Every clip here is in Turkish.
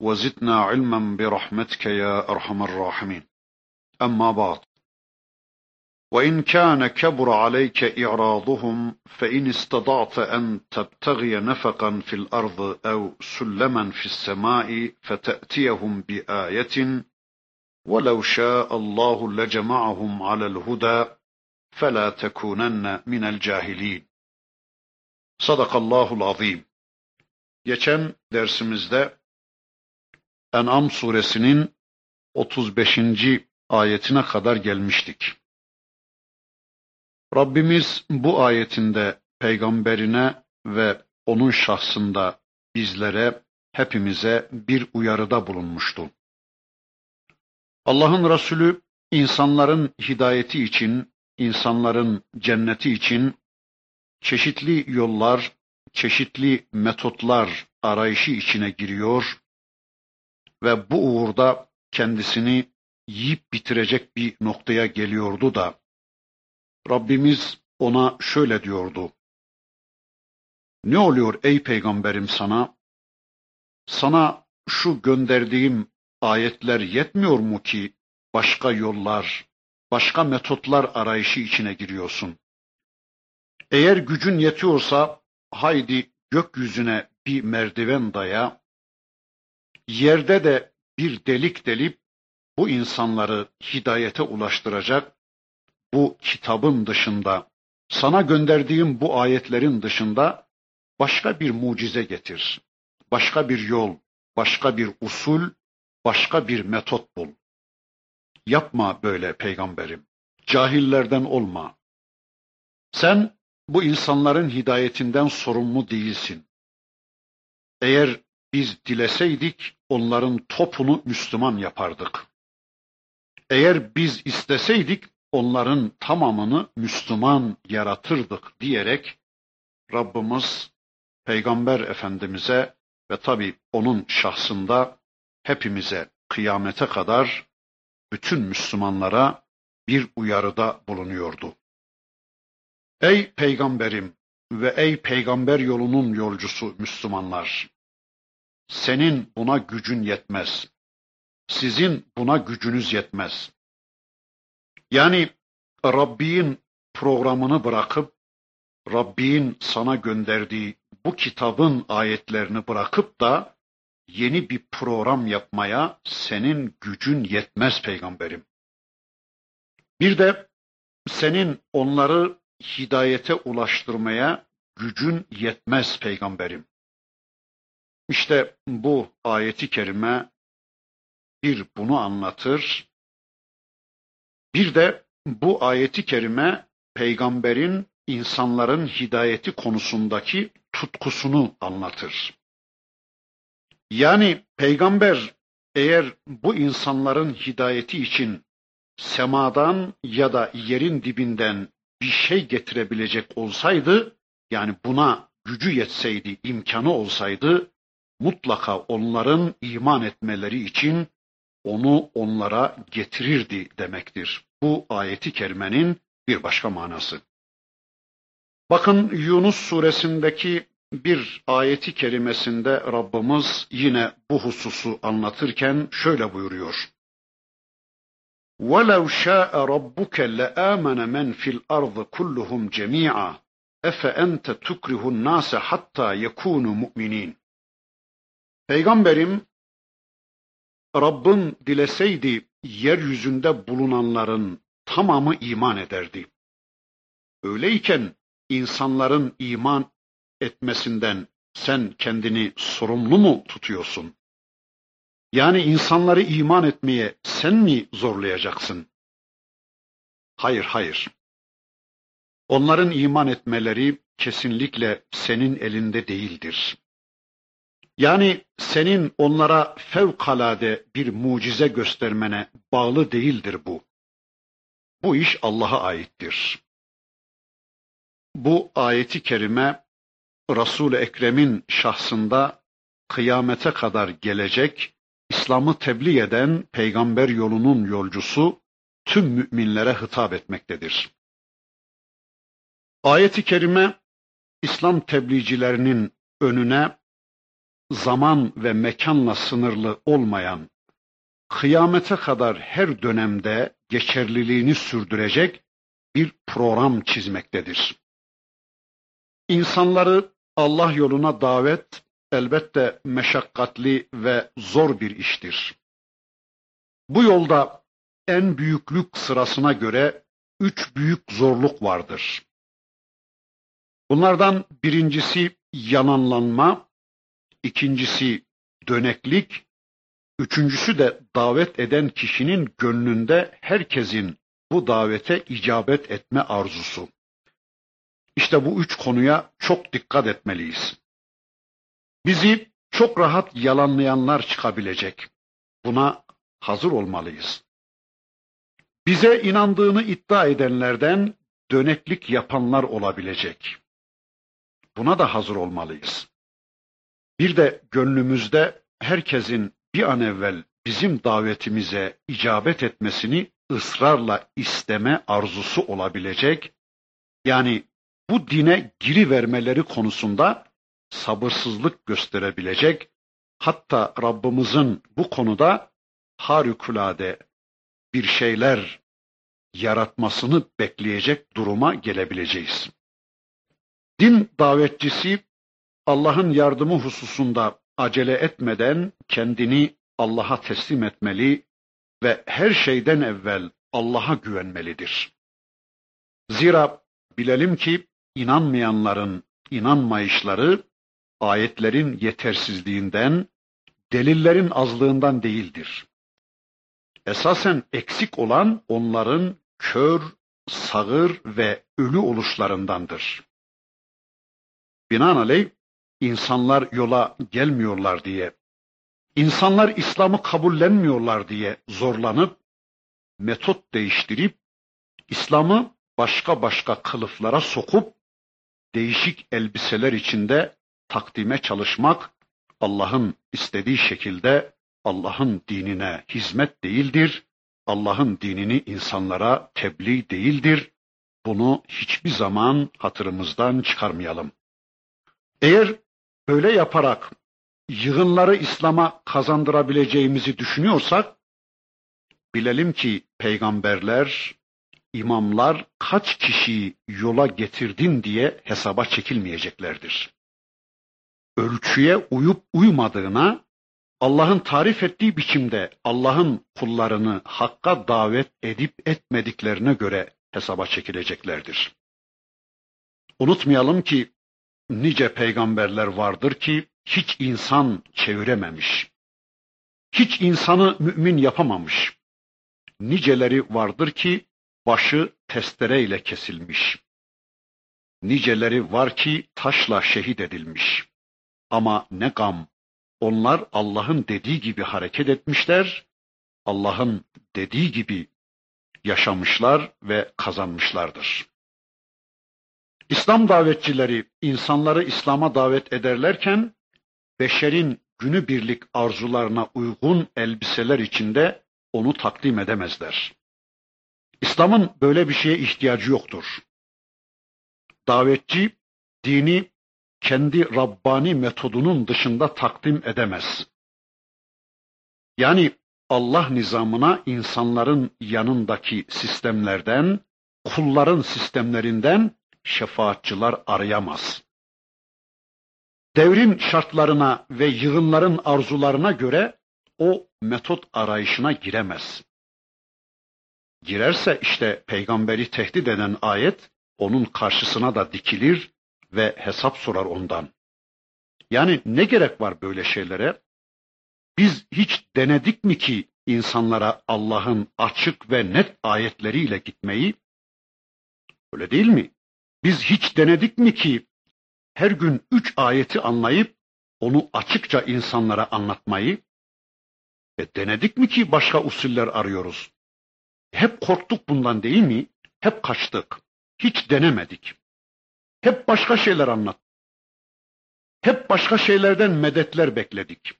وزدنا علما برحمتك يا أرحم الراحمين. أما بعد وإن كان كبر عليك إعراضهم فإن استطعت أن تبتغي نفقا في الأرض أو سلما في السماء فتأتيهم بآية ولو شاء الله لجمعهم على الهدى فلا تكونن من الجاهلين. صدق الله العظيم. Geçen dersimizde En'am suresinin 35. ayetine kadar gelmiştik. Rabbimiz bu ayetinde peygamberine ve onun şahsında bizlere, hepimize bir uyarıda bulunmuştu. Allah'ın Resulü insanların hidayeti için, insanların cenneti için çeşitli yollar, çeşitli metotlar arayışı içine giriyor ve bu uğurda kendisini yiyip bitirecek bir noktaya geliyordu da Rabbimiz ona şöyle diyordu. Ne oluyor ey peygamberim sana? Sana şu gönderdiğim ayetler yetmiyor mu ki başka yollar, başka metotlar arayışı içine giriyorsun? Eğer gücün yetiyorsa haydi gökyüzüne bir merdiven daya, yerde de bir delik delip bu insanları hidayete ulaştıracak bu kitabın dışında, sana gönderdiğim bu ayetlerin dışında başka bir mucize getir. Başka bir yol, başka bir usul, başka bir metot bul. Yapma böyle peygamberim. Cahillerden olma. Sen bu insanların hidayetinden sorumlu değilsin. Eğer biz dileseydik onların topunu Müslüman yapardık. Eğer biz isteseydik onların tamamını Müslüman yaratırdık diyerek Rabbimiz Peygamber Efendimiz'e ve tabi onun şahsında hepimize kıyamete kadar bütün Müslümanlara bir uyarıda bulunuyordu. Ey peygamberim ve ey peygamber yolunun yolcusu Müslümanlar! Senin buna gücün yetmez. Sizin buna gücünüz yetmez. Yani Rabbin programını bırakıp, Rabbin sana gönderdiği bu kitabın ayetlerini bırakıp da yeni bir program yapmaya senin gücün yetmez peygamberim. Bir de senin onları hidayete ulaştırmaya gücün yetmez peygamberim. İşte bu ayeti kerime bir bunu anlatır. Bir de bu ayeti kerime peygamberin insanların hidayeti konusundaki tutkusunu anlatır. Yani peygamber eğer bu insanların hidayeti için semadan ya da yerin dibinden bir şey getirebilecek olsaydı, yani buna gücü yetseydi, imkanı olsaydı, mutlaka onların iman etmeleri için onu onlara getirirdi demektir. Bu ayeti kerimenin bir başka manası. Bakın Yunus suresindeki bir ayeti kerimesinde Rabbimiz yine bu hususu anlatırken şöyle buyuruyor. وَلَوْ شَاءَ رَبُّكَ لَآمَنَ مَنْ فِي الْأَرْضِ كُلُّهُمْ جَمِيعًا اَفَاَنْتَ تُكْرِهُ النَّاسَ حَتَّى يَكُونُوا مُؤْمِنِينَ Peygamberim, Rabbin dileseydi yeryüzünde bulunanların tamamı iman ederdi. Öyleyken insanların iman etmesinden sen kendini sorumlu mu tutuyorsun? Yani insanları iman etmeye sen mi zorlayacaksın? Hayır, hayır. Onların iman etmeleri kesinlikle senin elinde değildir. Yani senin onlara fevkalade bir mucize göstermene bağlı değildir bu. Bu iş Allah'a aittir. Bu ayeti kerime Resul-i Ekrem'in şahsında kıyamete kadar gelecek İslam'ı tebliğ eden peygamber yolunun yolcusu tüm müminlere hitap etmektedir. Ayeti kerime İslam tebliğcilerinin önüne zaman ve mekanla sınırlı olmayan, kıyamete kadar her dönemde geçerliliğini sürdürecek bir program çizmektedir. İnsanları Allah yoluna davet elbette meşakkatli ve zor bir iştir. Bu yolda en büyüklük sırasına göre üç büyük zorluk vardır. Bunlardan birincisi yananlanma, ikincisi döneklik, üçüncüsü de davet eden kişinin gönlünde herkesin bu davete icabet etme arzusu. İşte bu üç konuya çok dikkat etmeliyiz. Bizi çok rahat yalanlayanlar çıkabilecek. Buna hazır olmalıyız. Bize inandığını iddia edenlerden döneklik yapanlar olabilecek. Buna da hazır olmalıyız. Bir de gönlümüzde herkesin bir an evvel bizim davetimize icabet etmesini ısrarla isteme arzusu olabilecek. Yani bu dine giri vermeleri konusunda sabırsızlık gösterebilecek. Hatta Rabbimizin bu konuda harikulade bir şeyler yaratmasını bekleyecek duruma gelebileceğiz. Din davetçisi Allah'ın yardımı hususunda acele etmeden kendini Allah'a teslim etmeli ve her şeyden evvel Allah'a güvenmelidir. Zira bilelim ki inanmayanların inanmayışları ayetlerin yetersizliğinden, delillerin azlığından değildir. Esasen eksik olan onların kör, sağır ve ölü oluşlarındandır. Binaenaleyh insanlar yola gelmiyorlar diye, insanlar İslam'ı kabullenmiyorlar diye zorlanıp, metot değiştirip, İslam'ı başka başka kılıflara sokup, değişik elbiseler içinde takdime çalışmak, Allah'ın istediği şekilde Allah'ın dinine hizmet değildir. Allah'ın dinini insanlara tebliğ değildir. Bunu hiçbir zaman hatırımızdan çıkarmayalım. Eğer böyle yaparak yığınları İslam'a kazandırabileceğimizi düşünüyorsak, bilelim ki peygamberler, imamlar kaç kişiyi yola getirdin diye hesaba çekilmeyeceklerdir. Ölçüye uyup uymadığına, Allah'ın tarif ettiği biçimde Allah'ın kullarını hakka davet edip etmediklerine göre hesaba çekileceklerdir. Unutmayalım ki nice peygamberler vardır ki hiç insan çevirememiş. Hiç insanı mümin yapamamış. Niceleri vardır ki başı testereyle kesilmiş. Niceleri var ki taşla şehit edilmiş. Ama ne gam, onlar Allah'ın dediği gibi hareket etmişler, Allah'ın dediği gibi yaşamışlar ve kazanmışlardır. İslam davetçileri insanları İslam'a davet ederlerken beşerin günübirlik arzularına uygun elbiseler içinde onu takdim edemezler. İslam'ın böyle bir şeye ihtiyacı yoktur. Davetçi dini kendi Rabbani metodunun dışında takdim edemez. Yani Allah nizamına insanların yanındaki sistemlerden, kulların sistemlerinden şefaatçılar arayamaz. Devrin şartlarına ve yığınların arzularına göre o metot arayışına giremez. Girerse işte peygamberi tehdit eden ayet onun karşısına da dikilir ve hesap sorar ondan. Yani ne gerek var böyle şeylere? Biz hiç denedik mi ki insanlara Allah'ın açık ve net ayetleriyle gitmeyi? Öyle değil mi? Biz hiç denedik mi ki her gün üç ayeti anlayıp onu açıkça insanlara anlatmayı? E denedik mi ki başka usuller arıyoruz? Hep korktuk bundan değil mi? Hep kaçtık. Hiç denemedik. Hep başka şeyler anlat. Hep başka şeylerden medetler bekledik.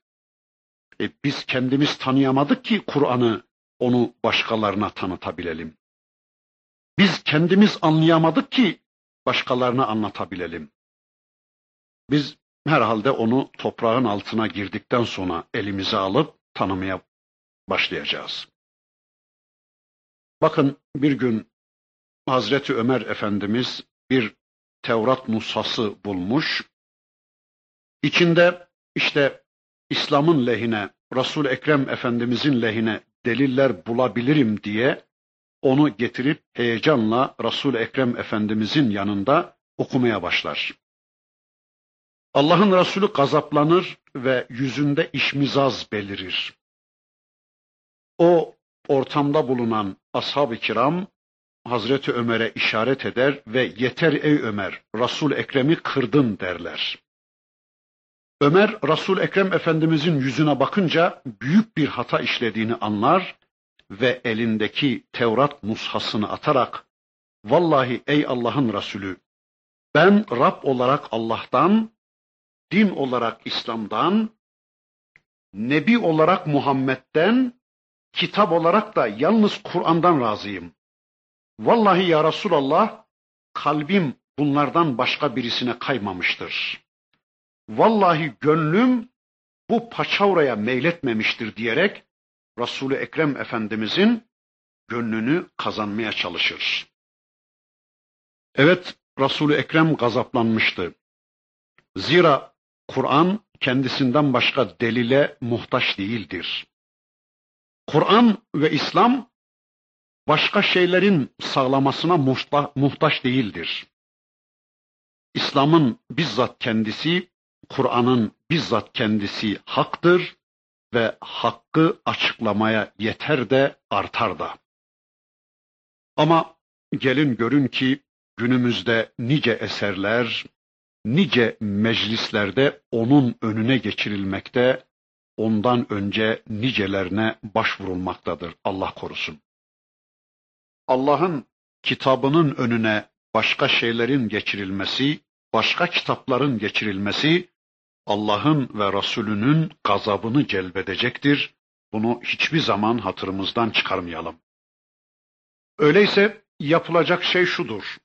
E biz kendimiz tanıyamadık ki Kur'an'ı onu başkalarına tanıtabilelim. Biz kendimiz anlayamadık ki başkalarına anlatabilelim. Biz herhalde onu toprağın altına girdikten sonra elimize alıp tanımaya başlayacağız. Bakın bir gün Hazreti Ömer Efendimiz bir Tevrat nusası bulmuş. İçinde işte İslam'ın lehine, Resul Ekrem Efendimizin lehine deliller bulabilirim diye onu getirip heyecanla Resul Ekrem Efendimizin yanında okumaya başlar. Allah'ın Resulü gazaplanır ve yüzünde işmizaz belirir. O ortamda bulunan ashab-ı kiram Hazreti Ömer'e işaret eder ve yeter ey Ömer, Resul Ekrem'i kırdın derler. Ömer, Resul Ekrem Efendimizin yüzüne bakınca büyük bir hata işlediğini anlar ve elindeki Tevrat mushasını atarak, Vallahi ey Allah'ın Resulü, ben Rab olarak Allah'tan, din olarak İslam'dan, Nebi olarak Muhammed'den, kitap olarak da yalnız Kur'an'dan razıyım. Vallahi ya Resulallah, kalbim bunlardan başka birisine kaymamıştır. Vallahi gönlüm bu paçavraya meyletmemiştir diyerek Resul-i Ekrem Efendimizin gönlünü kazanmaya çalışır. Evet, Resul-i Ekrem gazaplanmıştı. Zira Kur'an kendisinden başka delile muhtaç değildir. Kur'an ve İslam başka şeylerin sağlamasına muhta muhtaç değildir. İslam'ın bizzat kendisi, Kur'an'ın bizzat kendisi haktır ve hakkı açıklamaya yeter de artar da. Ama gelin görün ki günümüzde nice eserler, nice meclislerde onun önüne geçirilmekte, ondan önce nicelerine başvurulmaktadır. Allah korusun. Allah'ın kitabının önüne başka şeylerin geçirilmesi, başka kitapların geçirilmesi Allah'ın ve Resulünün gazabını celbedecektir. Bunu hiçbir zaman hatırımızdan çıkarmayalım. Öyleyse yapılacak şey şudur.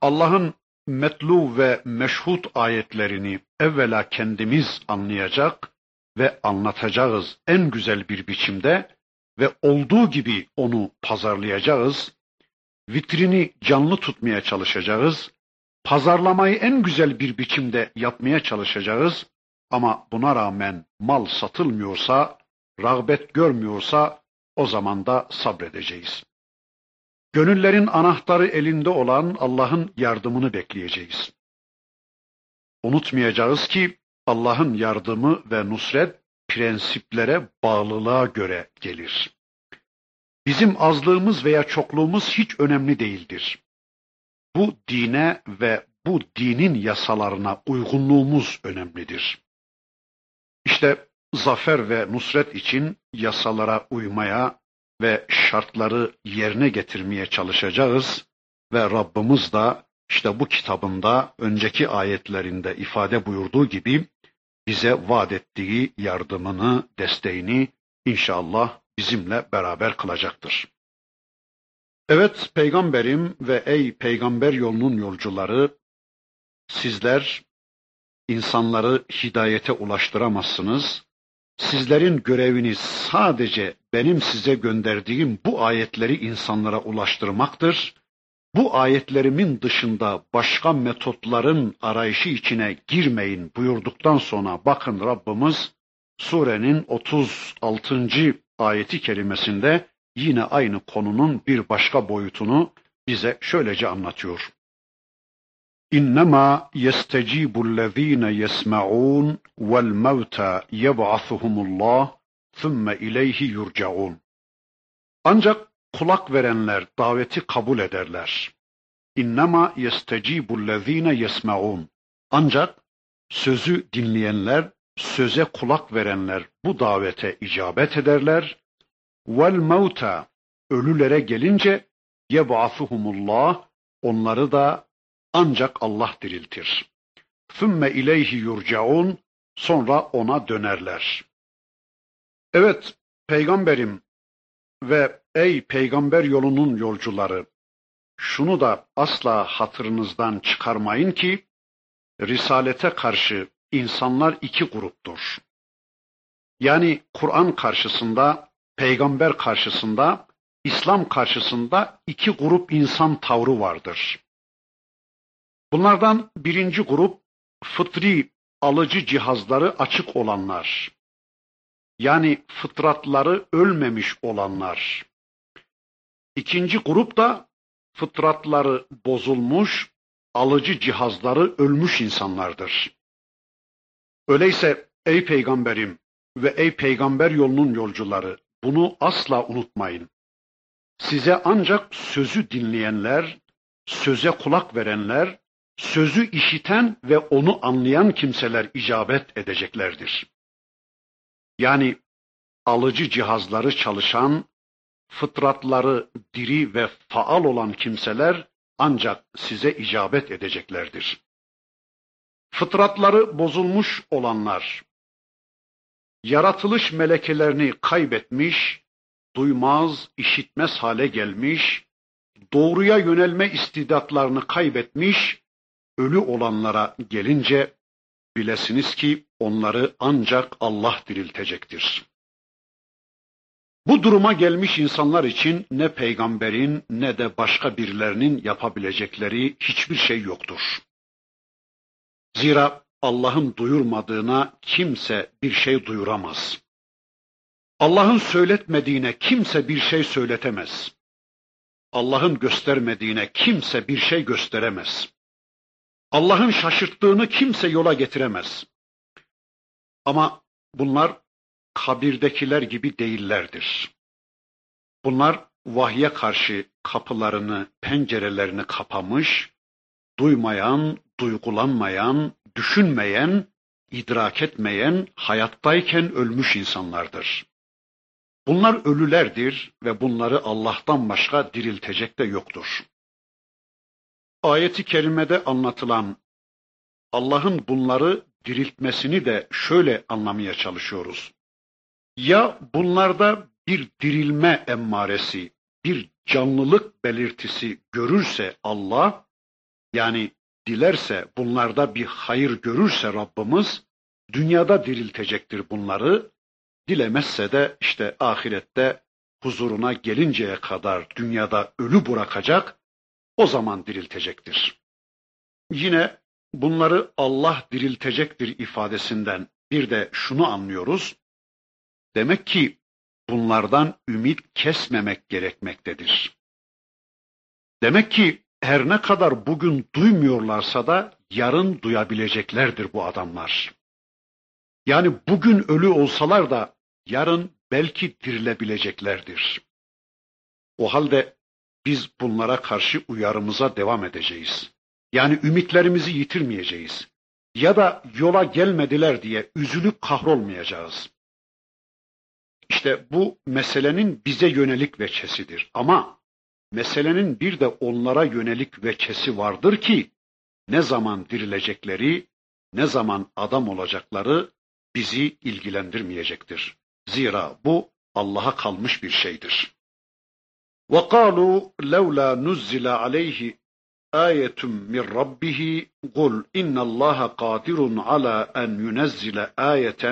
Allah'ın metlu ve meşhut ayetlerini evvela kendimiz anlayacak ve anlatacağız en güzel bir biçimde ve olduğu gibi onu pazarlayacağız. Vitrini canlı tutmaya çalışacağız pazarlamayı en güzel bir biçimde yapmaya çalışacağız ama buna rağmen mal satılmıyorsa, rağbet görmüyorsa o zaman da sabredeceğiz. Gönüllerin anahtarı elinde olan Allah'ın yardımını bekleyeceğiz. Unutmayacağız ki Allah'ın yardımı ve nusret prensiplere bağlılığa göre gelir. Bizim azlığımız veya çokluğumuz hiç önemli değildir bu dine ve bu dinin yasalarına uygunluğumuz önemlidir. İşte zafer ve nusret için yasalara uymaya ve şartları yerine getirmeye çalışacağız ve Rabbimiz de işte bu kitabında önceki ayetlerinde ifade buyurduğu gibi bize vaat ettiği yardımını, desteğini inşallah bizimle beraber kılacaktır. Evet peygamberim ve ey peygamber yolunun yolcuları sizler insanları hidayete ulaştıramazsınız. Sizlerin göreviniz sadece benim size gönderdiğim bu ayetleri insanlara ulaştırmaktır. Bu ayetlerimin dışında başka metotların arayışı içine girmeyin buyurduktan sonra bakın Rabbimiz surenin 36. ayeti kerimesinde yine aynı konunun bir başka boyutunu bize şöylece anlatıyor. İnnemâ yestecibü'llezîne yesma'ûn vel mevtâ yeb'asuhumullah thumme ileyhi yurcaun. Ancak kulak verenler daveti kabul ederler. İnnemâ yestecibü'llezîne yesma'ûn. Ancak sözü dinleyenler, söze kulak verenler bu davete icabet ederler. Vel mevta ölülere gelince yeb'asuhumullah onları da ancak Allah diriltir. Sümme ileyhi yurcaun sonra ona dönerler. Evet peygamberim ve ey peygamber yolunun yolcuları şunu da asla hatırınızdan çıkarmayın ki risalete karşı insanlar iki gruptur. Yani Kur'an karşısında, peygamber karşısında, İslam karşısında iki grup insan tavrı vardır. Bunlardan birinci grup fıtri alıcı cihazları açık olanlar. Yani fıtratları ölmemiş olanlar. İkinci grup da fıtratları bozulmuş, alıcı cihazları ölmüş insanlardır. Öyleyse ey peygamberim ve ey peygamber yolunun yolcuları bunu asla unutmayın. Size ancak sözü dinleyenler, söze kulak verenler, sözü işiten ve onu anlayan kimseler icabet edeceklerdir. Yani alıcı cihazları çalışan, fıtratları diri ve faal olan kimseler ancak size icabet edeceklerdir. Fıtratları bozulmuş olanlar, yaratılış melekelerini kaybetmiş, duymaz, işitmez hale gelmiş, doğruya yönelme istidatlarını kaybetmiş, ölü olanlara gelince bilesiniz ki onları ancak Allah diriltecektir. Bu duruma gelmiş insanlar için ne peygamberin ne de başka birilerinin yapabilecekleri hiçbir şey yoktur. Zira Allah'ın duyurmadığına kimse bir şey duyuramaz. Allah'ın söyletmediğine kimse bir şey söyletemez. Allah'ın göstermediğine kimse bir şey gösteremez. Allah'ın şaşırttığını kimse yola getiremez. Ama bunlar kabirdekiler gibi değillerdir. Bunlar vahye karşı kapılarını, pencerelerini kapamış, duymayan, duygulanmayan, düşünmeyen, idrak etmeyen, hayattayken ölmüş insanlardır. Bunlar ölülerdir ve bunları Allah'tan başka diriltecek de yoktur. Ayeti kerimede anlatılan Allah'ın bunları diriltmesini de şöyle anlamaya çalışıyoruz. Ya bunlarda bir dirilme emmaresi, bir canlılık belirtisi görürse Allah, yani dilerse bunlarda bir hayır görürse Rabbimiz, dünyada diriltecektir bunları, dilemezse de işte ahirette huzuruna gelinceye kadar dünyada ölü bırakacak, o zaman diriltecektir. Yine bunları Allah diriltecektir ifadesinden bir de şunu anlıyoruz. Demek ki bunlardan ümit kesmemek gerekmektedir. Demek ki her ne kadar bugün duymuyorlarsa da yarın duyabileceklerdir bu adamlar. Yani bugün ölü olsalar da yarın belki dirilebileceklerdir. O halde biz bunlara karşı uyarımıza devam edeceğiz. Yani ümitlerimizi yitirmeyeceğiz. Ya da yola gelmediler diye üzülüp kahrolmayacağız. İşte bu meselenin bize yönelik veçesidir. Ama meselenin bir de onlara yönelik veçesi vardır ki ne zaman dirilecekleri, ne zaman adam olacakları bizi ilgilendirmeyecektir. Zira bu Allah'a kalmış bir şeydir. وَقَالُوا لَوْلَا نُزِّلَ عَلَيْهِ آيَةٌ مِّن رَبِّهِ قُلْ إِنَّ اللَّهَ قَادِرٌ عَلَى أَن يُنَزِّلَ آيَةً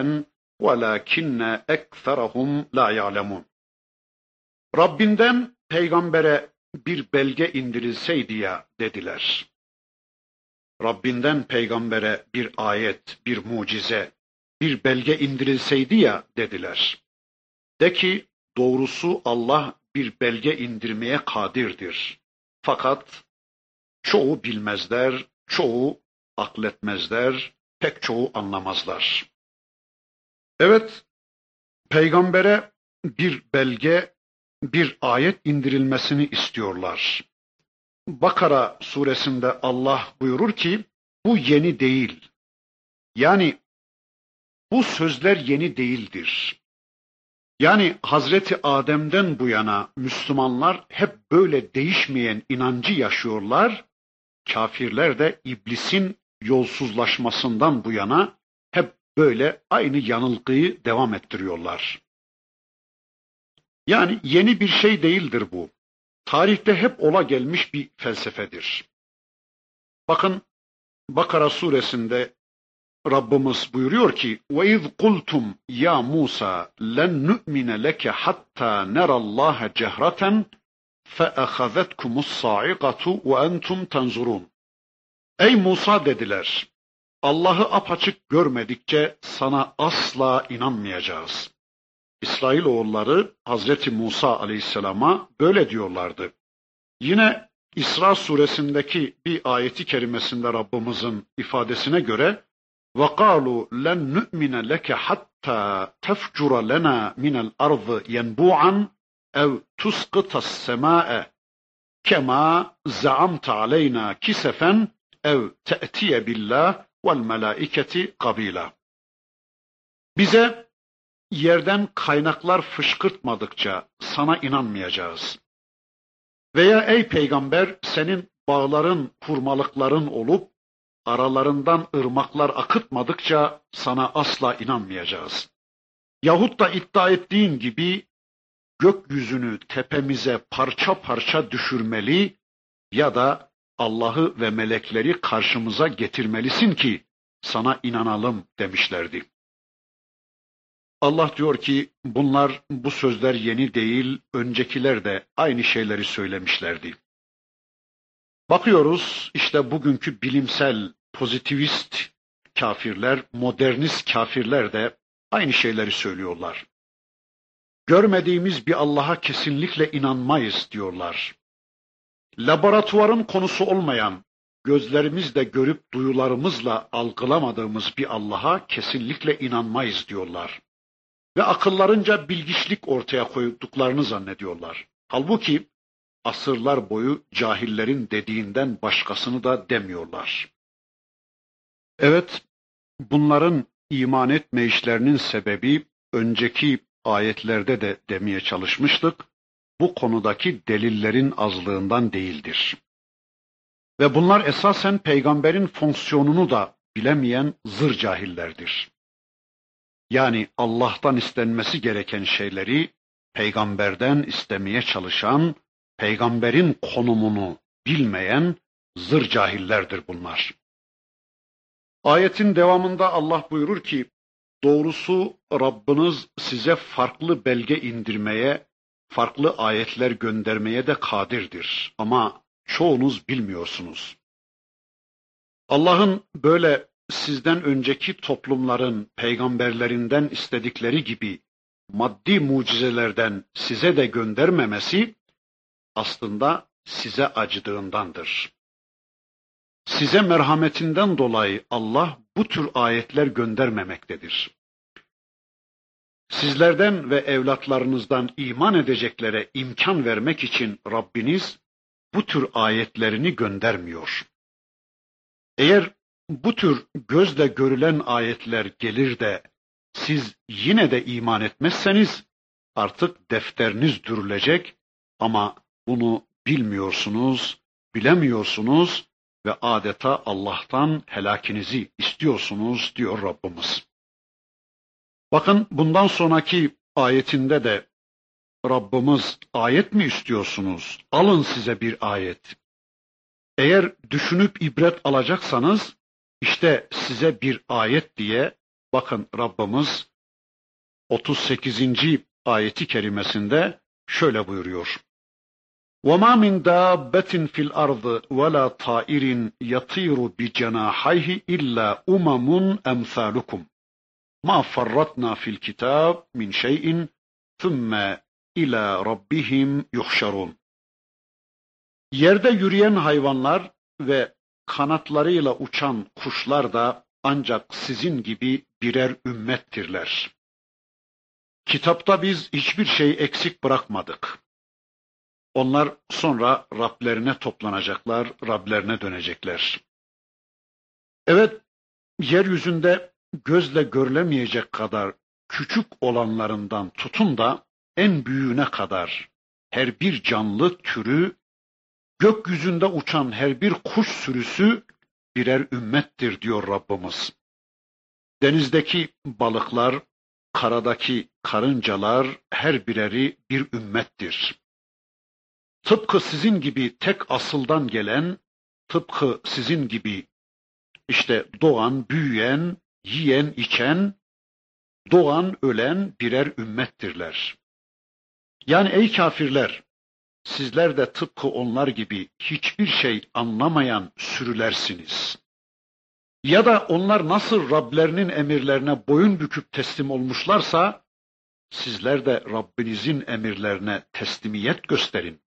وَلَكِنَّ اَكْثَرَهُمْ لَا يَعْلَمُونَ Rabbinden peygambere bir belge indirilseydi ya dediler. Rabbinden peygambere bir ayet, bir mucize, bir belge indirilseydi ya dediler. De ki doğrusu Allah bir belge indirmeye kadirdir. Fakat çoğu bilmezler, çoğu akletmezler, pek çoğu anlamazlar. Evet, peygambere bir belge, bir ayet indirilmesini istiyorlar. Bakara suresinde Allah buyurur ki, bu yeni değil. Yani bu sözler yeni değildir. Yani Hazreti Adem'den bu yana Müslümanlar hep böyle değişmeyen inancı yaşıyorlar. Kafirler de iblisin yolsuzlaşmasından bu yana hep böyle aynı yanılgıyı devam ettiriyorlar. Yani yeni bir şey değildir bu. Tarihte hep ola gelmiş bir felsefedir. Bakın Bakara suresinde Rabbimiz buyuruyor ki وَاِذْ قُلْتُمْ يَا مُوسَى لَنْ نُؤْمِنَ لَكَ حَتَّى نَرَى اللّٰهَ جَهْرَةً فَأَخَذَتْكُمُ الصَّاعِقَةُ وَاَنْتُمْ تَنْظُرُونَ Ey Musa dediler, Allah'ı apaçık görmedikçe sana asla inanmayacağız. İsrailoğulları Hazreti Musa aleyhisselama böyle diyorlardı. Yine İsra suresindeki bir ayeti kerimesinde Rabbimizin ifadesine göre وَقَالُوا لَنْ نُؤْمِنَ لَكَ حَتَّى تَفْجُرَ لَنَا مِنَ الْأَرْضِ يَنْبُوعًا اَوْ تُسْقِطَ السَّمَاءَ كَمَا زَعَمْتَ عَلَيْنَا كِسَفًا اَوْ تَأْتِيَ بِاللّٰهِ وَالْمَلَائِكَةِ قَبِيلًا Bize yerden kaynaklar fışkırtmadıkça sana inanmayacağız. Veya ey peygamber senin bağların, hurmalıkların olup aralarından ırmaklar akıtmadıkça sana asla inanmayacağız. Yahut da iddia ettiğin gibi gökyüzünü tepemize parça parça düşürmeli ya da Allah'ı ve melekleri karşımıza getirmelisin ki sana inanalım demişlerdi. Allah diyor ki bunlar bu sözler yeni değil, öncekiler de aynı şeyleri söylemişlerdi. Bakıyoruz işte bugünkü bilimsel pozitivist kafirler, modernist kafirler de aynı şeyleri söylüyorlar. Görmediğimiz bir Allah'a kesinlikle inanmayız diyorlar. Laboratuvarın konusu olmayan, gözlerimizle görüp duyularımızla algılamadığımız bir Allah'a kesinlikle inanmayız diyorlar. Ve akıllarınca bilgiçlik ortaya koyduklarını zannediyorlar. Halbuki asırlar boyu cahillerin dediğinden başkasını da demiyorlar. Evet, bunların iman etme işlerinin sebebi önceki ayetlerde de demeye çalışmıştık. Bu konudaki delillerin azlığından değildir. Ve bunlar esasen peygamberin fonksiyonunu da bilemeyen zır cahillerdir. Yani Allah'tan istenmesi gereken şeyleri peygamberden istemeye çalışan, peygamberin konumunu bilmeyen zır cahillerdir bunlar. Ayetin devamında Allah buyurur ki, doğrusu Rabbiniz size farklı belge indirmeye, farklı ayetler göndermeye de kadirdir. Ama çoğunuz bilmiyorsunuz. Allah'ın böyle sizden önceki toplumların peygamberlerinden istedikleri gibi maddi mucizelerden size de göndermemesi aslında size acıdığındandır. Size merhametinden dolayı Allah bu tür ayetler göndermemektedir. Sizlerden ve evlatlarınızdan iman edeceklere imkan vermek için Rabbiniz bu tür ayetlerini göndermiyor. Eğer bu tür gözle görülen ayetler gelir de siz yine de iman etmezseniz artık defteriniz dürülecek ama bunu bilmiyorsunuz, bilemiyorsunuz ve adeta Allah'tan helakinizi istiyorsunuz diyor Rabbimiz. Bakın bundan sonraki ayetinde de Rabbimiz ayet mi istiyorsunuz? Alın size bir ayet. Eğer düşünüp ibret alacaksanız işte size bir ayet diye bakın Rabbimiz 38. ayeti kerimesinde şöyle buyuruyor. وَمَا مِنْ دَابَّةٍ فِي الْأَرْضِ وَلَا طَائِرٍ يَطِيرُ بِجَنَاحَيْهِ إِلَّا أُمَمٌ أَمْثَالُكُمْ مَا فَرَّطْنَا فِي الْكِتَابِ مِنْ شَيْءٍ ثُمَّ إِلَى رَبِّهِمْ يُحْشَرُونَ Yerde yürüyen hayvanlar ve kanatlarıyla uçan kuşlar da ancak sizin gibi birer ümmettirler. Kitapta biz hiçbir şey eksik bırakmadık. Onlar sonra Rablerine toplanacaklar, Rablerine dönecekler. Evet, yeryüzünde gözle görülemeyecek kadar küçük olanlarından tutun da en büyüğüne kadar her bir canlı türü, gökyüzünde uçan her bir kuş sürüsü birer ümmettir diyor Rabbimiz. Denizdeki balıklar, karadaki karıncalar her bireri bir ümmettir. Tıpkı sizin gibi tek asıldan gelen, tıpkı sizin gibi işte doğan, büyüyen, yiyen, içen, doğan, ölen birer ümmettirler. Yani ey kafirler, sizler de tıpkı onlar gibi hiçbir şey anlamayan sürülersiniz. Ya da onlar nasıl Rablerinin emirlerine boyun büküp teslim olmuşlarsa, sizler de Rabbinizin emirlerine teslimiyet gösterin.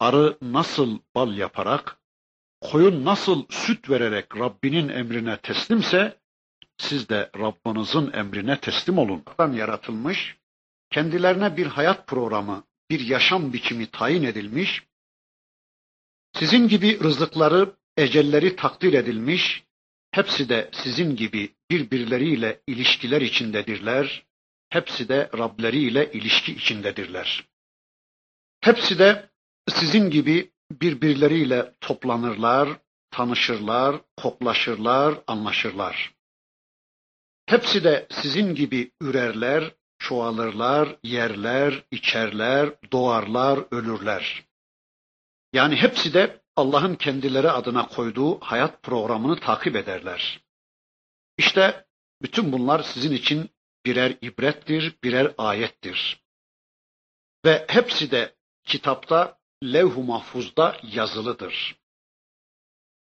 Arı nasıl bal yaparak, koyun nasıl süt vererek Rabbinin emrine teslimse, siz de Rabbinizin emrine teslim olun. Yaratılmış, kendilerine bir hayat programı, bir yaşam biçimi tayin edilmiş, sizin gibi rızıkları, ecelleri takdir edilmiş, hepsi de sizin gibi birbirleriyle ilişkiler içindedirler, hepsi de Rableriyle ilişki içindedirler. Hepsi de sizin gibi birbirleriyle toplanırlar, tanışırlar, koklaşırlar, anlaşırlar. Hepsi de sizin gibi ürerler, çoğalırlar, yerler, içerler, doğarlar, ölürler. Yani hepsi de Allah'ın kendileri adına koyduğu hayat programını takip ederler. İşte bütün bunlar sizin için birer ibrettir, birer ayettir. Ve hepsi de kitapta, levh-u mahfuzda yazılıdır.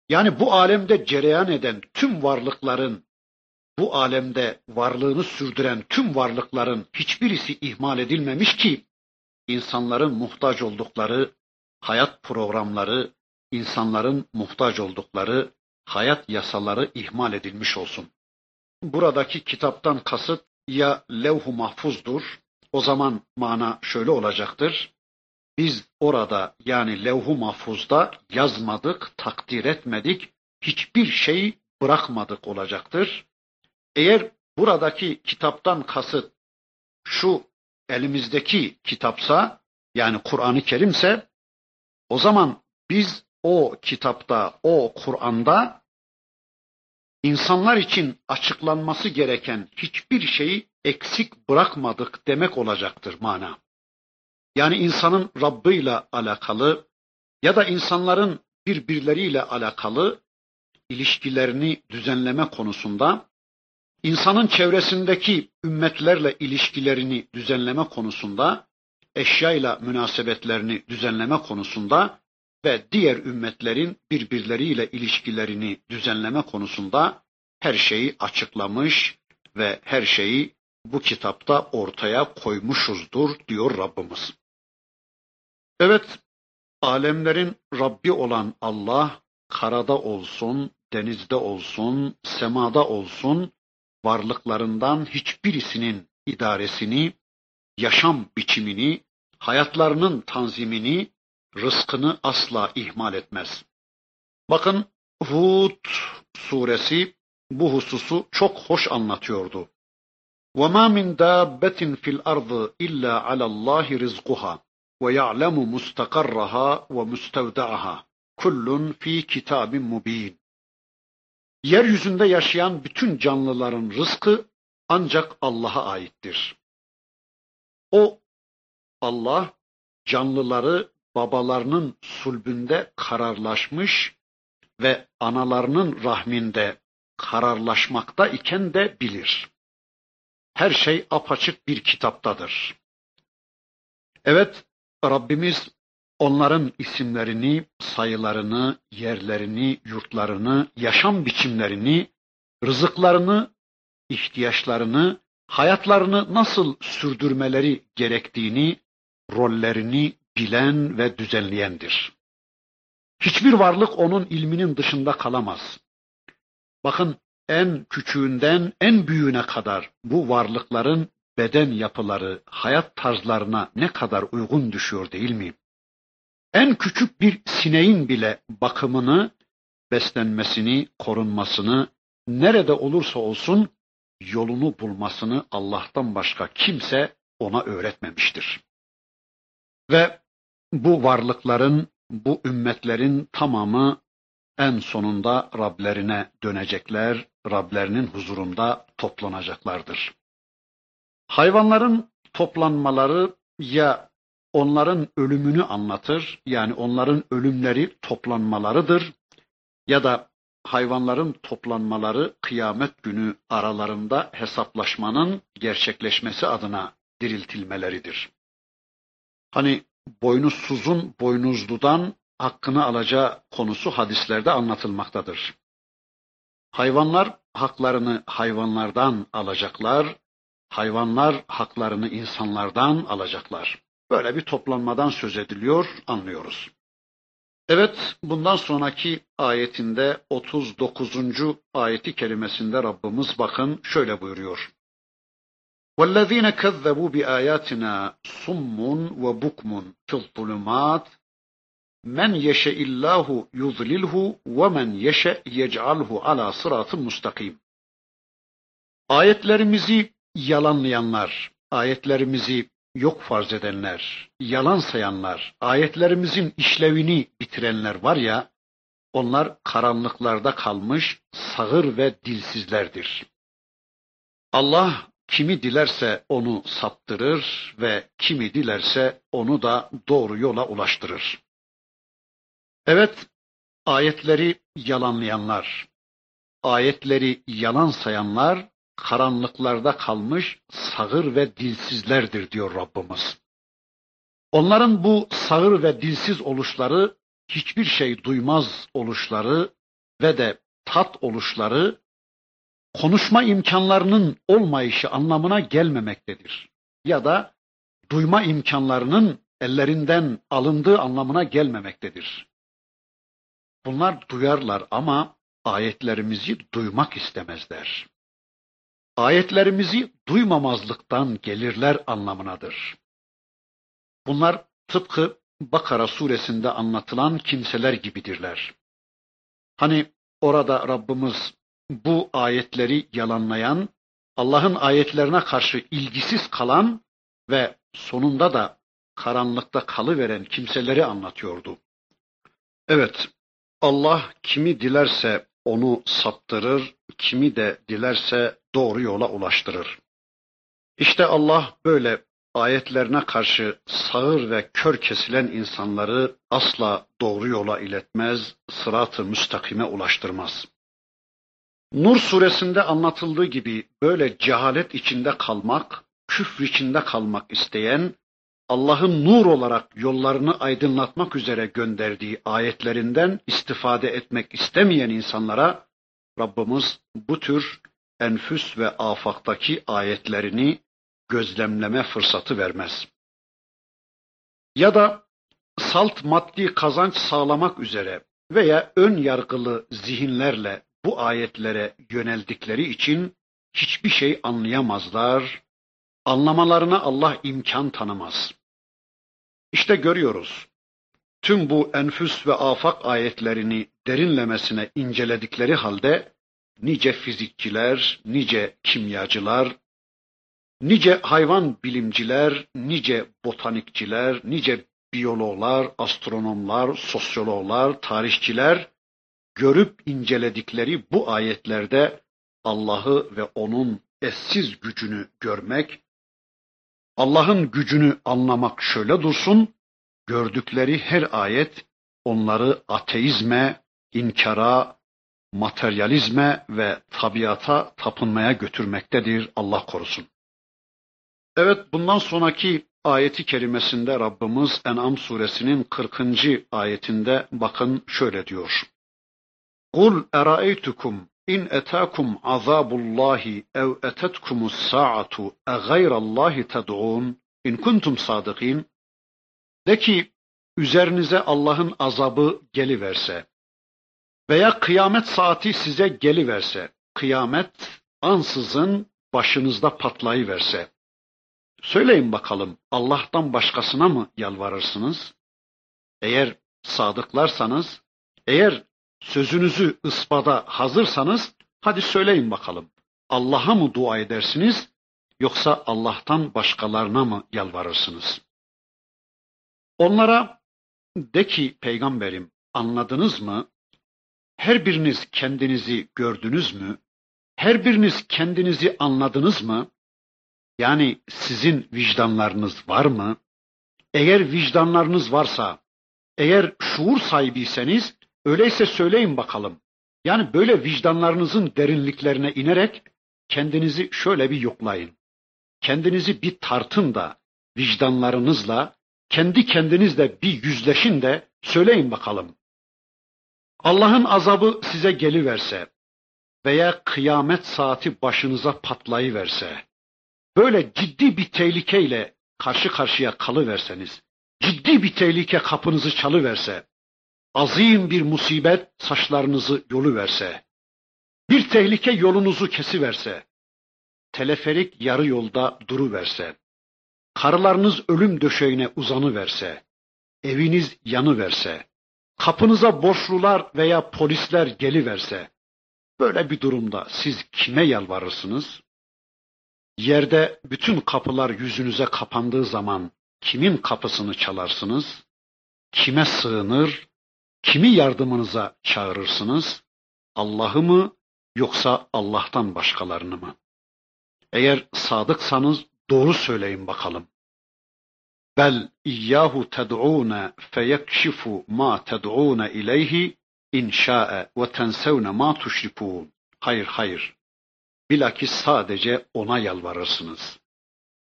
Yani bu alemde cereyan eden tüm varlıkların bu alemde varlığını sürdüren tüm varlıkların hiçbirisi ihmal edilmemiş ki insanların muhtaç oldukları hayat programları, insanların muhtaç oldukları hayat yasaları ihmal edilmiş olsun. Buradaki kitaptan kasıt ya levh-u mahfuzdur, o zaman mana şöyle olacaktır. Biz orada yani levh-u mahfuzda yazmadık, takdir etmedik, hiçbir şey bırakmadık olacaktır. Eğer buradaki kitaptan kasıt şu elimizdeki kitapsa yani Kur'an-ı Kerimse o zaman biz o kitapta, o Kur'an'da insanlar için açıklanması gereken hiçbir şeyi eksik bırakmadık demek olacaktır mana. Yani insanın Rabbi ile alakalı ya da insanların birbirleriyle alakalı ilişkilerini düzenleme konusunda insanın çevresindeki ümmetlerle ilişkilerini düzenleme konusunda, eşyayla münasebetlerini düzenleme konusunda ve diğer ümmetlerin birbirleriyle ilişkilerini düzenleme konusunda her şeyi açıklamış ve her şeyi bu kitapta ortaya koymuşuzdur diyor Rabbimiz. Evet, alemlerin Rabbi olan Allah karada olsun, denizde olsun, semada olsun varlıklarından hiçbirisinin idaresini, yaşam biçimini, hayatlarının tanzimini, rızkını asla ihmal etmez. Bakın Hud suresi bu hususu çok hoş anlatıyordu. وَمَا مِنْ دَابَّةٍ فِي الْأَرْضِ إِلَّا عَلَى اللّٰهِ رِزْقُهَا وَيَعْلَمُ مُسْتَقَرَّهَا وَمُسْتَوْدَعَهَا كُلٌّ فِي كِتَابٍ مُب۪ينٍ Yeryüzünde yaşayan bütün canlıların rızkı ancak Allah'a aittir. O Allah canlıları babalarının sulbünde kararlaşmış ve analarının rahminde kararlaşmakta iken de bilir. Her şey apaçık bir kitaptadır. Evet, Rabbimiz onların isimlerini, sayılarını, yerlerini, yurtlarını, yaşam biçimlerini, rızıklarını, ihtiyaçlarını, hayatlarını nasıl sürdürmeleri gerektiğini, rollerini bilen ve düzenleyendir. Hiçbir varlık onun ilminin dışında kalamaz. Bakın en küçüğünden en büyüğüne kadar bu varlıkların beden yapıları, hayat tarzlarına ne kadar uygun düşüyor değil mi? En küçük bir sineğin bile bakımını, beslenmesini, korunmasını, nerede olursa olsun yolunu bulmasını Allah'tan başka kimse ona öğretmemiştir. Ve bu varlıkların, bu ümmetlerin tamamı en sonunda Rablerine dönecekler, Rablerinin huzurunda toplanacaklardır. Hayvanların toplanmaları ya onların ölümünü anlatır, yani onların ölümleri toplanmalarıdır ya da hayvanların toplanmaları kıyamet günü aralarında hesaplaşmanın gerçekleşmesi adına diriltilmeleridir. Hani boynuzsuzun boynuzludan hakkını alacağı konusu hadislerde anlatılmaktadır. Hayvanlar haklarını hayvanlardan alacaklar, hayvanlar haklarını insanlardan alacaklar. Böyle bir toplanmadan söz ediliyor, anlıyoruz. Evet, bundan sonraki ayetinde 39. ayeti kerimesinde Rabbimiz bakın şöyle buyuruyor. وَالَّذ۪ينَ كَذَّبُوا بِآيَاتِنَا صُمٌّ وَبُكْمٌ فِي الظُّلُمَاتِ مَنْ يَشَئِ اللّٰهُ يُضْلِلْهُ وَمَنْ يَشَئْ يَجْعَلْهُ عَلَى صِرَاطٍ مُسْتَقِيمٍ Ayetlerimizi yalanlayanlar, ayetlerimizi yok farz edenler, yalan sayanlar, ayetlerimizin işlevini bitirenler var ya, onlar karanlıklarda kalmış sağır ve dilsizlerdir. Allah kimi dilerse onu saptırır ve kimi dilerse onu da doğru yola ulaştırır. Evet, ayetleri yalanlayanlar, ayetleri yalan sayanlar karanlıklarda kalmış sağır ve dilsizlerdir diyor Rabbimiz. Onların bu sağır ve dilsiz oluşları, hiçbir şey duymaz oluşları ve de tat oluşları, konuşma imkanlarının olmayışı anlamına gelmemektedir. Ya da duyma imkanlarının ellerinden alındığı anlamına gelmemektedir. Bunlar duyarlar ama ayetlerimizi duymak istemezler ayetlerimizi duymamazlıktan gelirler anlamınadır. Bunlar tıpkı Bakara suresinde anlatılan kimseler gibidirler. Hani orada Rabbimiz bu ayetleri yalanlayan, Allah'ın ayetlerine karşı ilgisiz kalan ve sonunda da karanlıkta kalıveren kimseleri anlatıyordu. Evet, Allah kimi dilerse onu saptırır, kimi de dilerse doğru yola ulaştırır. İşte Allah böyle ayetlerine karşı sağır ve kör kesilen insanları asla doğru yola iletmez, sırat-ı müstakime ulaştırmaz. Nur suresinde anlatıldığı gibi böyle cehalet içinde kalmak, küfür içinde kalmak isteyen, Allah'ın nur olarak yollarını aydınlatmak üzere gönderdiği ayetlerinden istifade etmek istemeyen insanlara Rabbimiz bu tür enfüs ve afaktaki ayetlerini gözlemleme fırsatı vermez. Ya da salt maddi kazanç sağlamak üzere veya ön yargılı zihinlerle bu ayetlere yöneldikleri için hiçbir şey anlayamazlar, anlamalarına Allah imkan tanımaz. İşte görüyoruz. Tüm bu enfüs ve afak ayetlerini derinlemesine inceledikleri halde nice fizikçiler, nice kimyacılar, nice hayvan bilimciler, nice botanikçiler, nice biyologlar, astronomlar, sosyologlar, tarihçiler görüp inceledikleri bu ayetlerde Allah'ı ve onun eşsiz gücünü görmek, Allah'ın gücünü anlamak şöyle dursun, gördükleri her ayet onları ateizme, inkara, materyalizme ve tabiata tapınmaya götürmektedir Allah korusun. Evet bundan sonraki ayeti kerimesinde Rabbimiz En'am suresinin 40. ayetinde bakın şöyle diyor. Kul eraeytukum in etakum azabullahi ev etetkumus sa'atu e gayrallahi ted'un in kuntum sadıkin de ki üzerinize Allah'ın azabı geliverse veya kıyamet saati size geliverse, kıyamet ansızın başınızda patlayıverse, söyleyin bakalım Allah'tan başkasına mı yalvarırsınız? Eğer sadıklarsanız, eğer sözünüzü ıspada hazırsanız Hadi söyleyin bakalım. Allah'a mı dua edersiniz yoksa Allah'tan başkalarına mı yalvarırsınız? Onlara de ki peygamberim anladınız mı? Her biriniz kendinizi gördünüz mü? Her biriniz kendinizi anladınız mı? Yani sizin vicdanlarınız var mı? Eğer vicdanlarınız varsa, eğer şuur sahibiyseniz öyleyse söyleyin bakalım. Yani böyle vicdanlarınızın derinliklerine inerek kendinizi şöyle bir yoklayın. Kendinizi bir tartın da vicdanlarınızla, kendi kendinizle bir yüzleşin de söyleyin bakalım. Allah'ın azabı size geliverse veya kıyamet saati başınıza patlayıverse, böyle ciddi bir tehlikeyle karşı karşıya kalıverseniz, ciddi bir tehlike kapınızı çalıverse, azim bir musibet saçlarınızı yolu verse, bir tehlike yolunuzu kesiverse, teleferik yarı yolda duru verse, karılarınız ölüm döşeğine uzanı verse, eviniz yanı verse, kapınıza borçlular veya polisler geliverse, böyle bir durumda siz kime yalvarırsınız? Yerde bütün kapılar yüzünüze kapandığı zaman kimin kapısını çalarsınız? Kime sığınır, Kimi yardımınıza çağırırsınız? Allah'ı mı yoksa Allah'tan başkalarını mı? Eğer sadıksanız doğru söyleyin bakalım. İyyahu ted'ûne feyekşifu ma ted'ûne ileyhi in şa'e ve tensevne ma tuşrikûn. Hayır hayır. Bilakis sadece ona yalvarırsınız.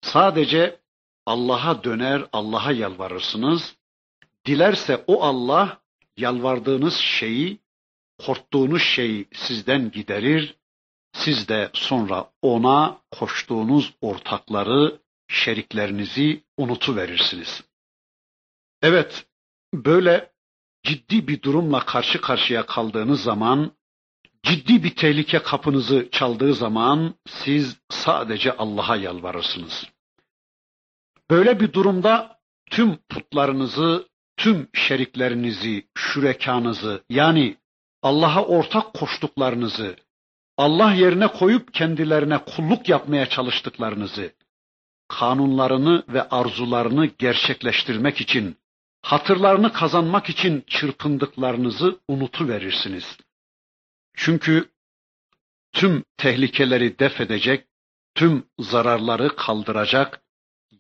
Sadece Allah'a döner, Allah'a yalvarırsınız. Dilerse o Allah yalvardığınız şeyi, korktuğunuz şeyi sizden giderir, siz de sonra ona koştuğunuz ortakları, şeriklerinizi unutuverirsiniz. Evet, böyle ciddi bir durumla karşı karşıya kaldığınız zaman, ciddi bir tehlike kapınızı çaldığı zaman siz sadece Allah'a yalvarırsınız. Böyle bir durumda tüm putlarınızı, tüm şeriklerinizi, şürekanızı yani Allah'a ortak koştuklarınızı, Allah yerine koyup kendilerine kulluk yapmaya çalıştıklarınızı, kanunlarını ve arzularını gerçekleştirmek için, hatırlarını kazanmak için çırpındıklarınızı unutuverirsiniz. Çünkü tüm tehlikeleri def edecek, tüm zararları kaldıracak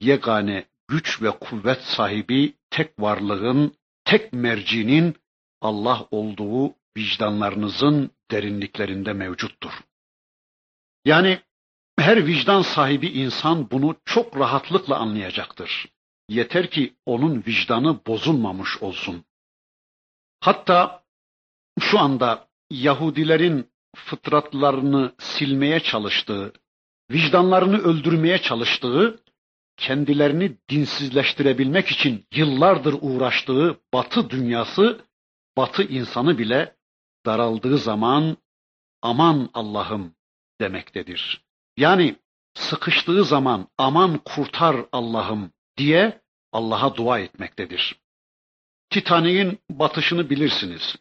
yegane güç ve kuvvet sahibi tek varlığın, tek mercinin Allah olduğu vicdanlarınızın derinliklerinde mevcuttur. Yani her vicdan sahibi insan bunu çok rahatlıkla anlayacaktır. Yeter ki onun vicdanı bozulmamış olsun. Hatta şu anda Yahudilerin fıtratlarını silmeye çalıştığı, vicdanlarını öldürmeye çalıştığı kendilerini dinsizleştirebilmek için yıllardır uğraştığı batı dünyası, batı insanı bile daraldığı zaman aman Allah'ım demektedir. Yani sıkıştığı zaman aman kurtar Allah'ım diye Allah'a dua etmektedir. Titanik'in batışını bilirsiniz.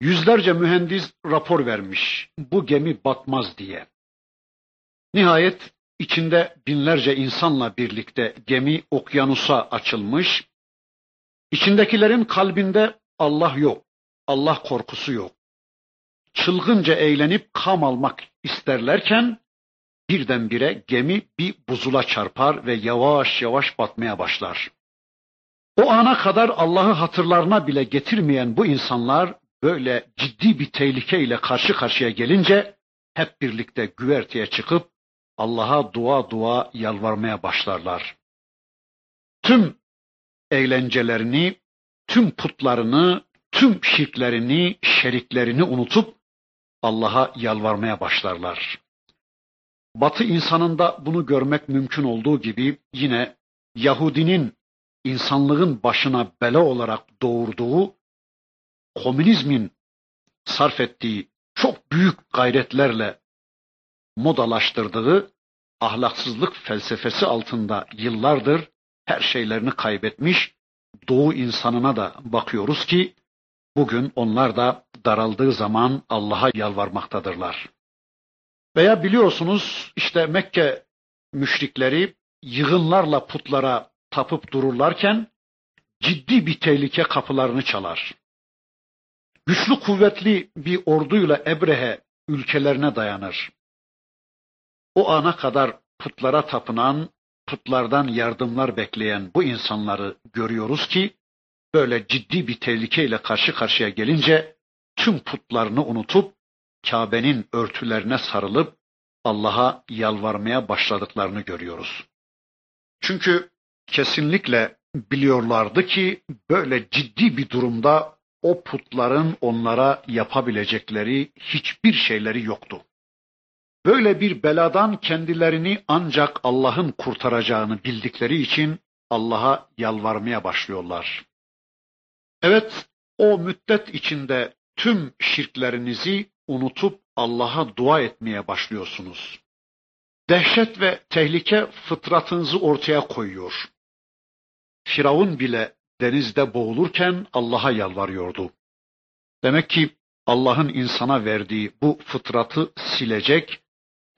Yüzlerce mühendis rapor vermiş bu gemi batmaz diye. Nihayet İçinde binlerce insanla birlikte gemi okyanusa açılmış. İçindekilerin kalbinde Allah yok, Allah korkusu yok. Çılgınca eğlenip kam almak isterlerken birdenbire gemi bir buzula çarpar ve yavaş yavaş batmaya başlar. O ana kadar Allah'ı hatırlarına bile getirmeyen bu insanlar böyle ciddi bir tehlikeyle karşı karşıya gelince hep birlikte güverteye çıkıp Allah'a dua dua yalvarmaya başlarlar. Tüm eğlencelerini, tüm putlarını, tüm şirklerini, şeriklerini unutup Allah'a yalvarmaya başlarlar. Batı insanında bunu görmek mümkün olduğu gibi yine Yahudinin insanlığın başına bela olarak doğurduğu komünizmin sarf ettiği çok büyük gayretlerle modalaştırdığı ahlaksızlık felsefesi altında yıllardır her şeylerini kaybetmiş Doğu insanına da bakıyoruz ki bugün onlar da daraldığı zaman Allah'a yalvarmaktadırlar. Veya biliyorsunuz işte Mekke müşrikleri yığınlarla putlara tapıp dururlarken ciddi bir tehlike kapılarını çalar. Güçlü kuvvetli bir orduyla Ebrehe ülkelerine dayanır. O ana kadar putlara tapınan, putlardan yardımlar bekleyen bu insanları görüyoruz ki böyle ciddi bir tehlikeyle karşı karşıya gelince tüm putlarını unutup Kabe'nin örtülerine sarılıp Allah'a yalvarmaya başladıklarını görüyoruz. Çünkü kesinlikle biliyorlardı ki böyle ciddi bir durumda o putların onlara yapabilecekleri hiçbir şeyleri yoktu. Böyle bir beladan kendilerini ancak Allah'ın kurtaracağını bildikleri için Allah'a yalvarmaya başlıyorlar. Evet, o müddet içinde tüm şirklerinizi unutup Allah'a dua etmeye başlıyorsunuz. Dehşet ve tehlike fıtratınızı ortaya koyuyor. Firavun bile denizde boğulurken Allah'a yalvarıyordu. Demek ki Allah'ın insana verdiği bu fıtratı silecek,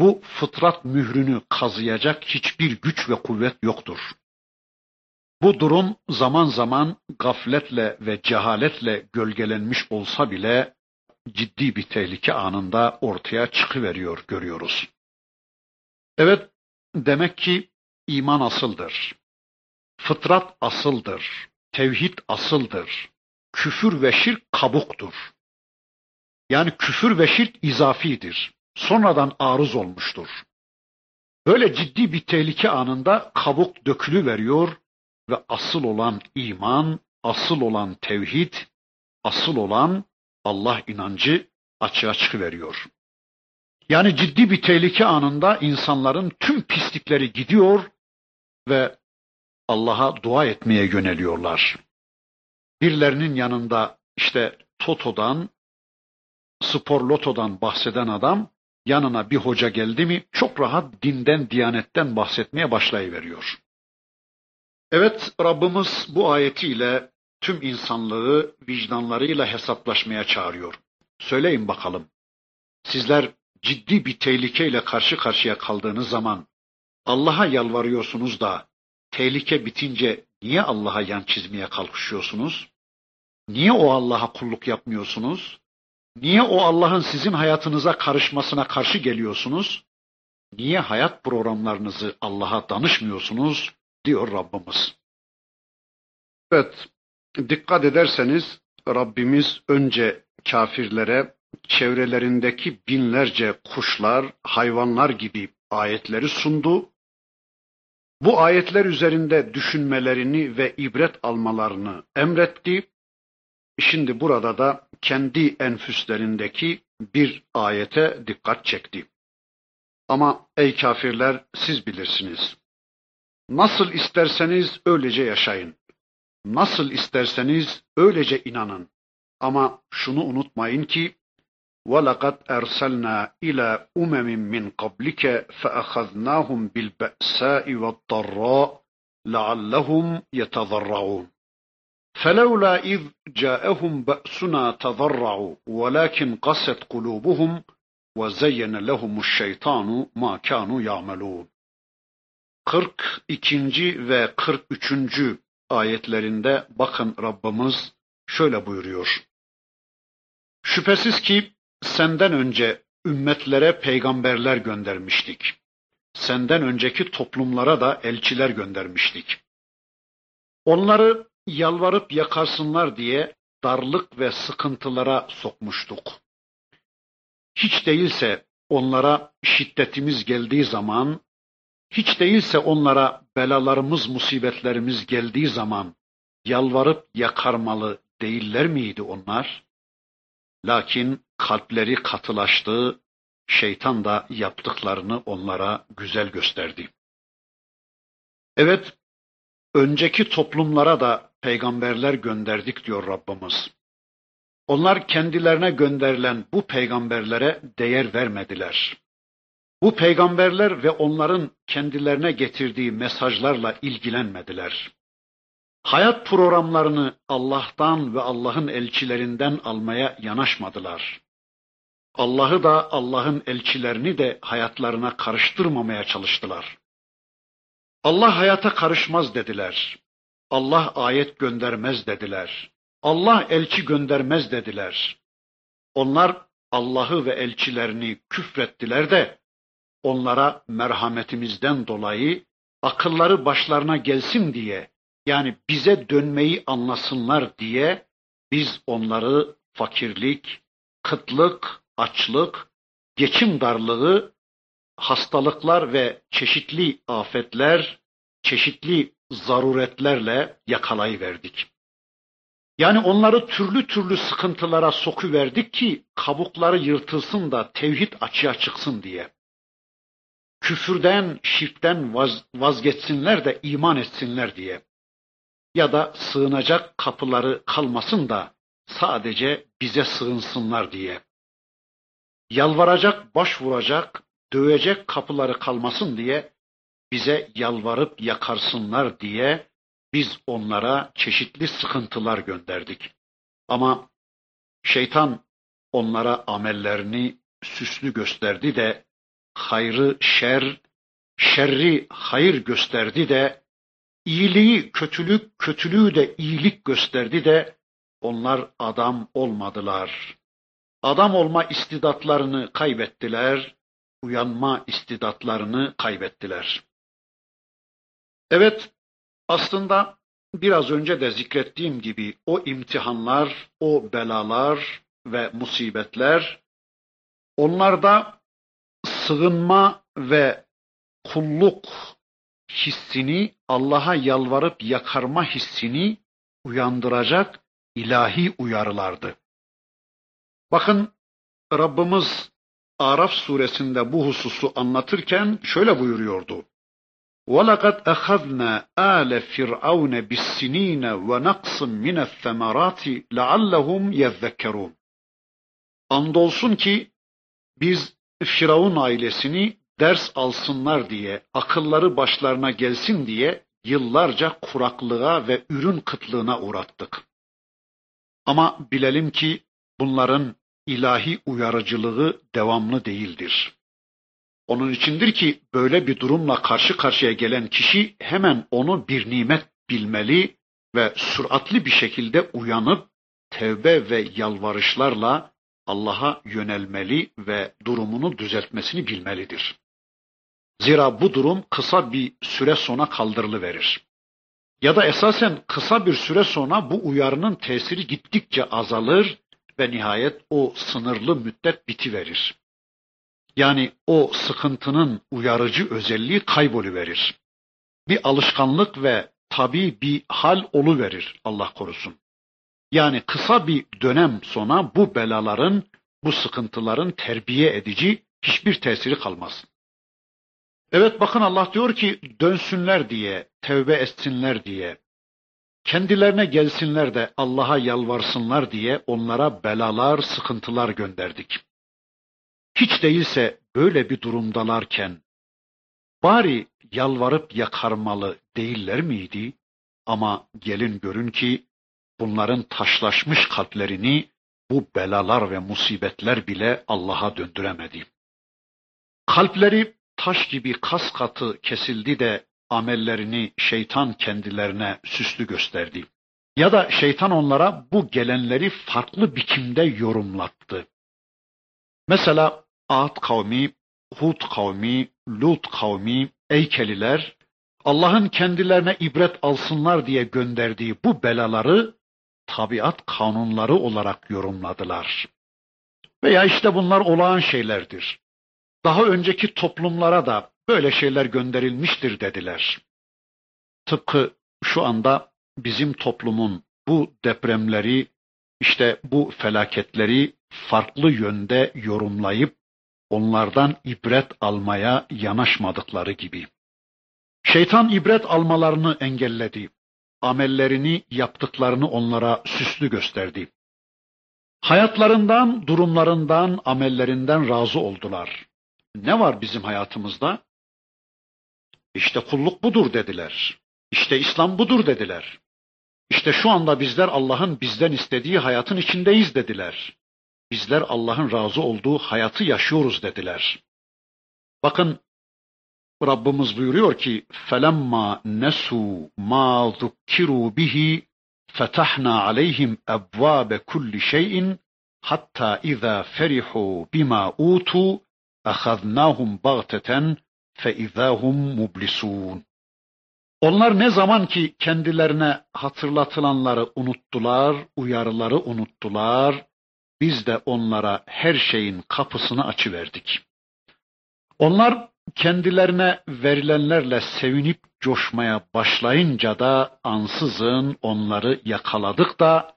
bu fıtrat mührünü kazıyacak hiçbir güç ve kuvvet yoktur. Bu durum zaman zaman gafletle ve cehaletle gölgelenmiş olsa bile ciddi bir tehlike anında ortaya çıkıveriyor görüyoruz. Evet, demek ki iman asıldır. Fıtrat asıldır. Tevhid asıldır. Küfür ve şirk kabuktur. Yani küfür ve şirk izafidir. Sonradan arız olmuştur. Böyle ciddi bir tehlike anında kabuk dökülü veriyor ve asıl olan iman, asıl olan tevhid, asıl olan Allah inancı açığa çıkıveriyor. Yani ciddi bir tehlike anında insanların tüm pislikleri gidiyor ve Allah'a dua etmeye yöneliyorlar. Birilerinin yanında işte Toto'dan, spor lotodan bahseden adam yanına bir hoca geldi mi çok rahat dinden, diyanetten bahsetmeye başlayıveriyor. Evet Rabbimiz bu ayetiyle tüm insanlığı vicdanlarıyla hesaplaşmaya çağırıyor. Söyleyin bakalım. Sizler ciddi bir tehlikeyle karşı karşıya kaldığınız zaman Allah'a yalvarıyorsunuz da tehlike bitince niye Allah'a yan çizmeye kalkışıyorsunuz? Niye o Allah'a kulluk yapmıyorsunuz? Niye o Allah'ın sizin hayatınıza karışmasına karşı geliyorsunuz? Niye hayat programlarınızı Allah'a danışmıyorsunuz? diyor Rabbimiz. Evet, dikkat ederseniz Rabbimiz önce kafirlere çevrelerindeki binlerce kuşlar, hayvanlar gibi ayetleri sundu. Bu ayetler üzerinde düşünmelerini ve ibret almalarını emretti. Şimdi burada da kendi enfüslerindeki bir ayete dikkat çekti. Ama ey kafirler siz bilirsiniz. Nasıl isterseniz öylece yaşayın. Nasıl isterseniz öylece inanın. Ama şunu unutmayın ki وَلَقَدْ أَرْسَلْنَا إِلَى أُمَمٍ مِّنْ قَبْلِكَ فَأَخَذْنَاهُمْ بِالْبَأْسَاءِ وَالضَّرَّاءِ لَعَلَّهُمْ يَتَضَرَّعُونَ فَلَوْلَا إِذْ جَاءَهُمْ بَأْسُنَا تَضَرَّعُوا وَلَكِنْ قَسَتْ قُلُوبُهُمْ وَزَيَّنَ لَهُمُ الشَّيْطَانُ مَا كَانُوا يَعْمَلُونَ 42. ve 43. ayetlerinde bakın Rabbimiz şöyle buyuruyor. Şüphesiz ki senden önce ümmetlere peygamberler göndermiştik. Senden önceki toplumlara da elçiler göndermiştik. Onları yalvarıp yakarsınlar diye darlık ve sıkıntılara sokmuştuk. Hiç değilse onlara şiddetimiz geldiği zaman, hiç değilse onlara belalarımız, musibetlerimiz geldiği zaman yalvarıp yakarmalı değiller miydi onlar? Lakin kalpleri katılaştı, şeytan da yaptıklarını onlara güzel gösterdi. Evet, önceki toplumlara da peygamberler gönderdik diyor Rabbimiz. Onlar kendilerine gönderilen bu peygamberlere değer vermediler. Bu peygamberler ve onların kendilerine getirdiği mesajlarla ilgilenmediler. Hayat programlarını Allah'tan ve Allah'ın elçilerinden almaya yanaşmadılar. Allah'ı da Allah'ın elçilerini de hayatlarına karıştırmamaya çalıştılar. Allah hayata karışmaz dediler. Allah ayet göndermez dediler. Allah elçi göndermez dediler. Onlar Allah'ı ve elçilerini küfrettiler de onlara merhametimizden dolayı akılları başlarına gelsin diye yani bize dönmeyi anlasınlar diye biz onları fakirlik, kıtlık, açlık, geçim darlığı, hastalıklar ve çeşitli afetler, çeşitli zaruretlerle yakalayıverdik. Yani onları türlü türlü sıkıntılara sokuverdik ki kabukları yırtılsın da tevhid açığa çıksın diye. Küfürden, şirkten vaz, vazgeçsinler de iman etsinler diye. Ya da sığınacak kapıları kalmasın da sadece bize sığınsınlar diye. Yalvaracak, başvuracak, dövecek kapıları kalmasın diye bize yalvarıp yakarsınlar diye biz onlara çeşitli sıkıntılar gönderdik. Ama şeytan onlara amellerini süslü gösterdi de hayrı şer, şerri hayır gösterdi de iyiliği kötülük, kötülüğü de iyilik gösterdi de onlar adam olmadılar. Adam olma istidatlarını kaybettiler, uyanma istidatlarını kaybettiler. Evet, aslında biraz önce de zikrettiğim gibi o imtihanlar, o belalar ve musibetler onlarda sığınma ve kulluk hissini, Allah'a yalvarıp yakarma hissini uyandıracak ilahi uyarılardı. Bakın Rabbimiz Araf suresinde bu hususu anlatırken şöyle buyuruyordu. وَلَقَدْ أَخَذْنَا آلَ فِرْعَوْنَ بِالسِّن۪ينَ وَنَقْصٍ مِنَ الثَّمَرَاتِ لَعَلَّهُمْ يَذَّكَّرُونَ Andolsun ki biz Firavun ailesini ders alsınlar diye, akılları başlarına gelsin diye yıllarca kuraklığa ve ürün kıtlığına uğrattık. Ama bilelim ki bunların ilahi uyarıcılığı devamlı değildir. Onun içindir ki böyle bir durumla karşı karşıya gelen kişi hemen onu bir nimet bilmeli ve süratli bir şekilde uyanıp tevbe ve yalvarışlarla Allah'a yönelmeli ve durumunu düzeltmesini bilmelidir. Zira bu durum kısa bir süre sonra kaldırılıverir. Ya da esasen kısa bir süre sonra bu uyarının tesiri gittikçe azalır ve nihayet o sınırlı müddet bitiverir. Yani o sıkıntının uyarıcı özelliği kayboluverir. Bir alışkanlık ve tabi bir hal oluverir Allah korusun. Yani kısa bir dönem sonra bu belaların, bu sıkıntıların terbiye edici hiçbir tesiri kalmaz. Evet bakın Allah diyor ki dönsünler diye, tevbe etsinler diye, kendilerine gelsinler de Allah'a yalvarsınlar diye onlara belalar, sıkıntılar gönderdik. Hiç değilse böyle bir durumdalarken bari yalvarıp yakarmalı değiller miydi? Ama gelin görün ki bunların taşlaşmış kalplerini bu belalar ve musibetler bile Allah'a döndüremedi. Kalpleri taş gibi kas katı kesildi de amellerini şeytan kendilerine süslü gösterdi. Ya da şeytan onlara bu gelenleri farklı biçimde yorumlattı. Mesela Ad kavmi, Hud kavmi, Lut kavmi, Eykeliler Allah'ın kendilerine ibret alsınlar diye gönderdiği bu belaları tabiat kanunları olarak yorumladılar. Veya işte bunlar olağan şeylerdir. Daha önceki toplumlara da böyle şeyler gönderilmiştir dediler. Tıpkı şu anda bizim toplumun bu depremleri, işte bu felaketleri farklı yönde yorumlayıp onlardan ibret almaya yanaşmadıkları gibi. Şeytan ibret almalarını engelledi. Amellerini, yaptıklarını onlara süslü gösterdi. Hayatlarından, durumlarından, amellerinden razı oldular. Ne var bizim hayatımızda? İşte kulluk budur dediler. İşte İslam budur dediler. İşte şu anda bizler Allah'ın bizden istediği hayatın içindeyiz dediler. Bizler Allah'ın razı olduğu hayatı yaşıyoruz dediler. Bakın Rabbimiz buyuruyor ki فَلَمَّا نَسُوا مَا ذُكِّرُوا بِهِ فَتَحْنَا عَلَيْهِمْ أَبْوَابَ كُلِّ شَيْءٍ حَتَّى إِذَا فَرِحُوا بِمَا أُوتُوا أَخَذْنَاهُمْ بَغْتَةً فَإِذَا هُمْ مُبْلِسُونَ Onlar ne zaman ki kendilerine hatırlatılanları unuttular, uyarıları unuttular, biz de onlara her şeyin kapısını açıverdik. Onlar kendilerine verilenlerle sevinip coşmaya başlayınca da ansızın onları yakaladık da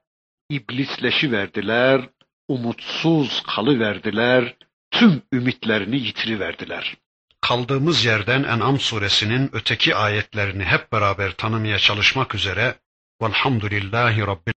iblisleşi verdiler, umutsuz kalıverdiler, tüm ümitlerini yitiriverdiler. Kaldığımız yerden En'am suresinin öteki ayetlerini hep beraber tanımaya çalışmak üzere Velhamdülillahi Rabbil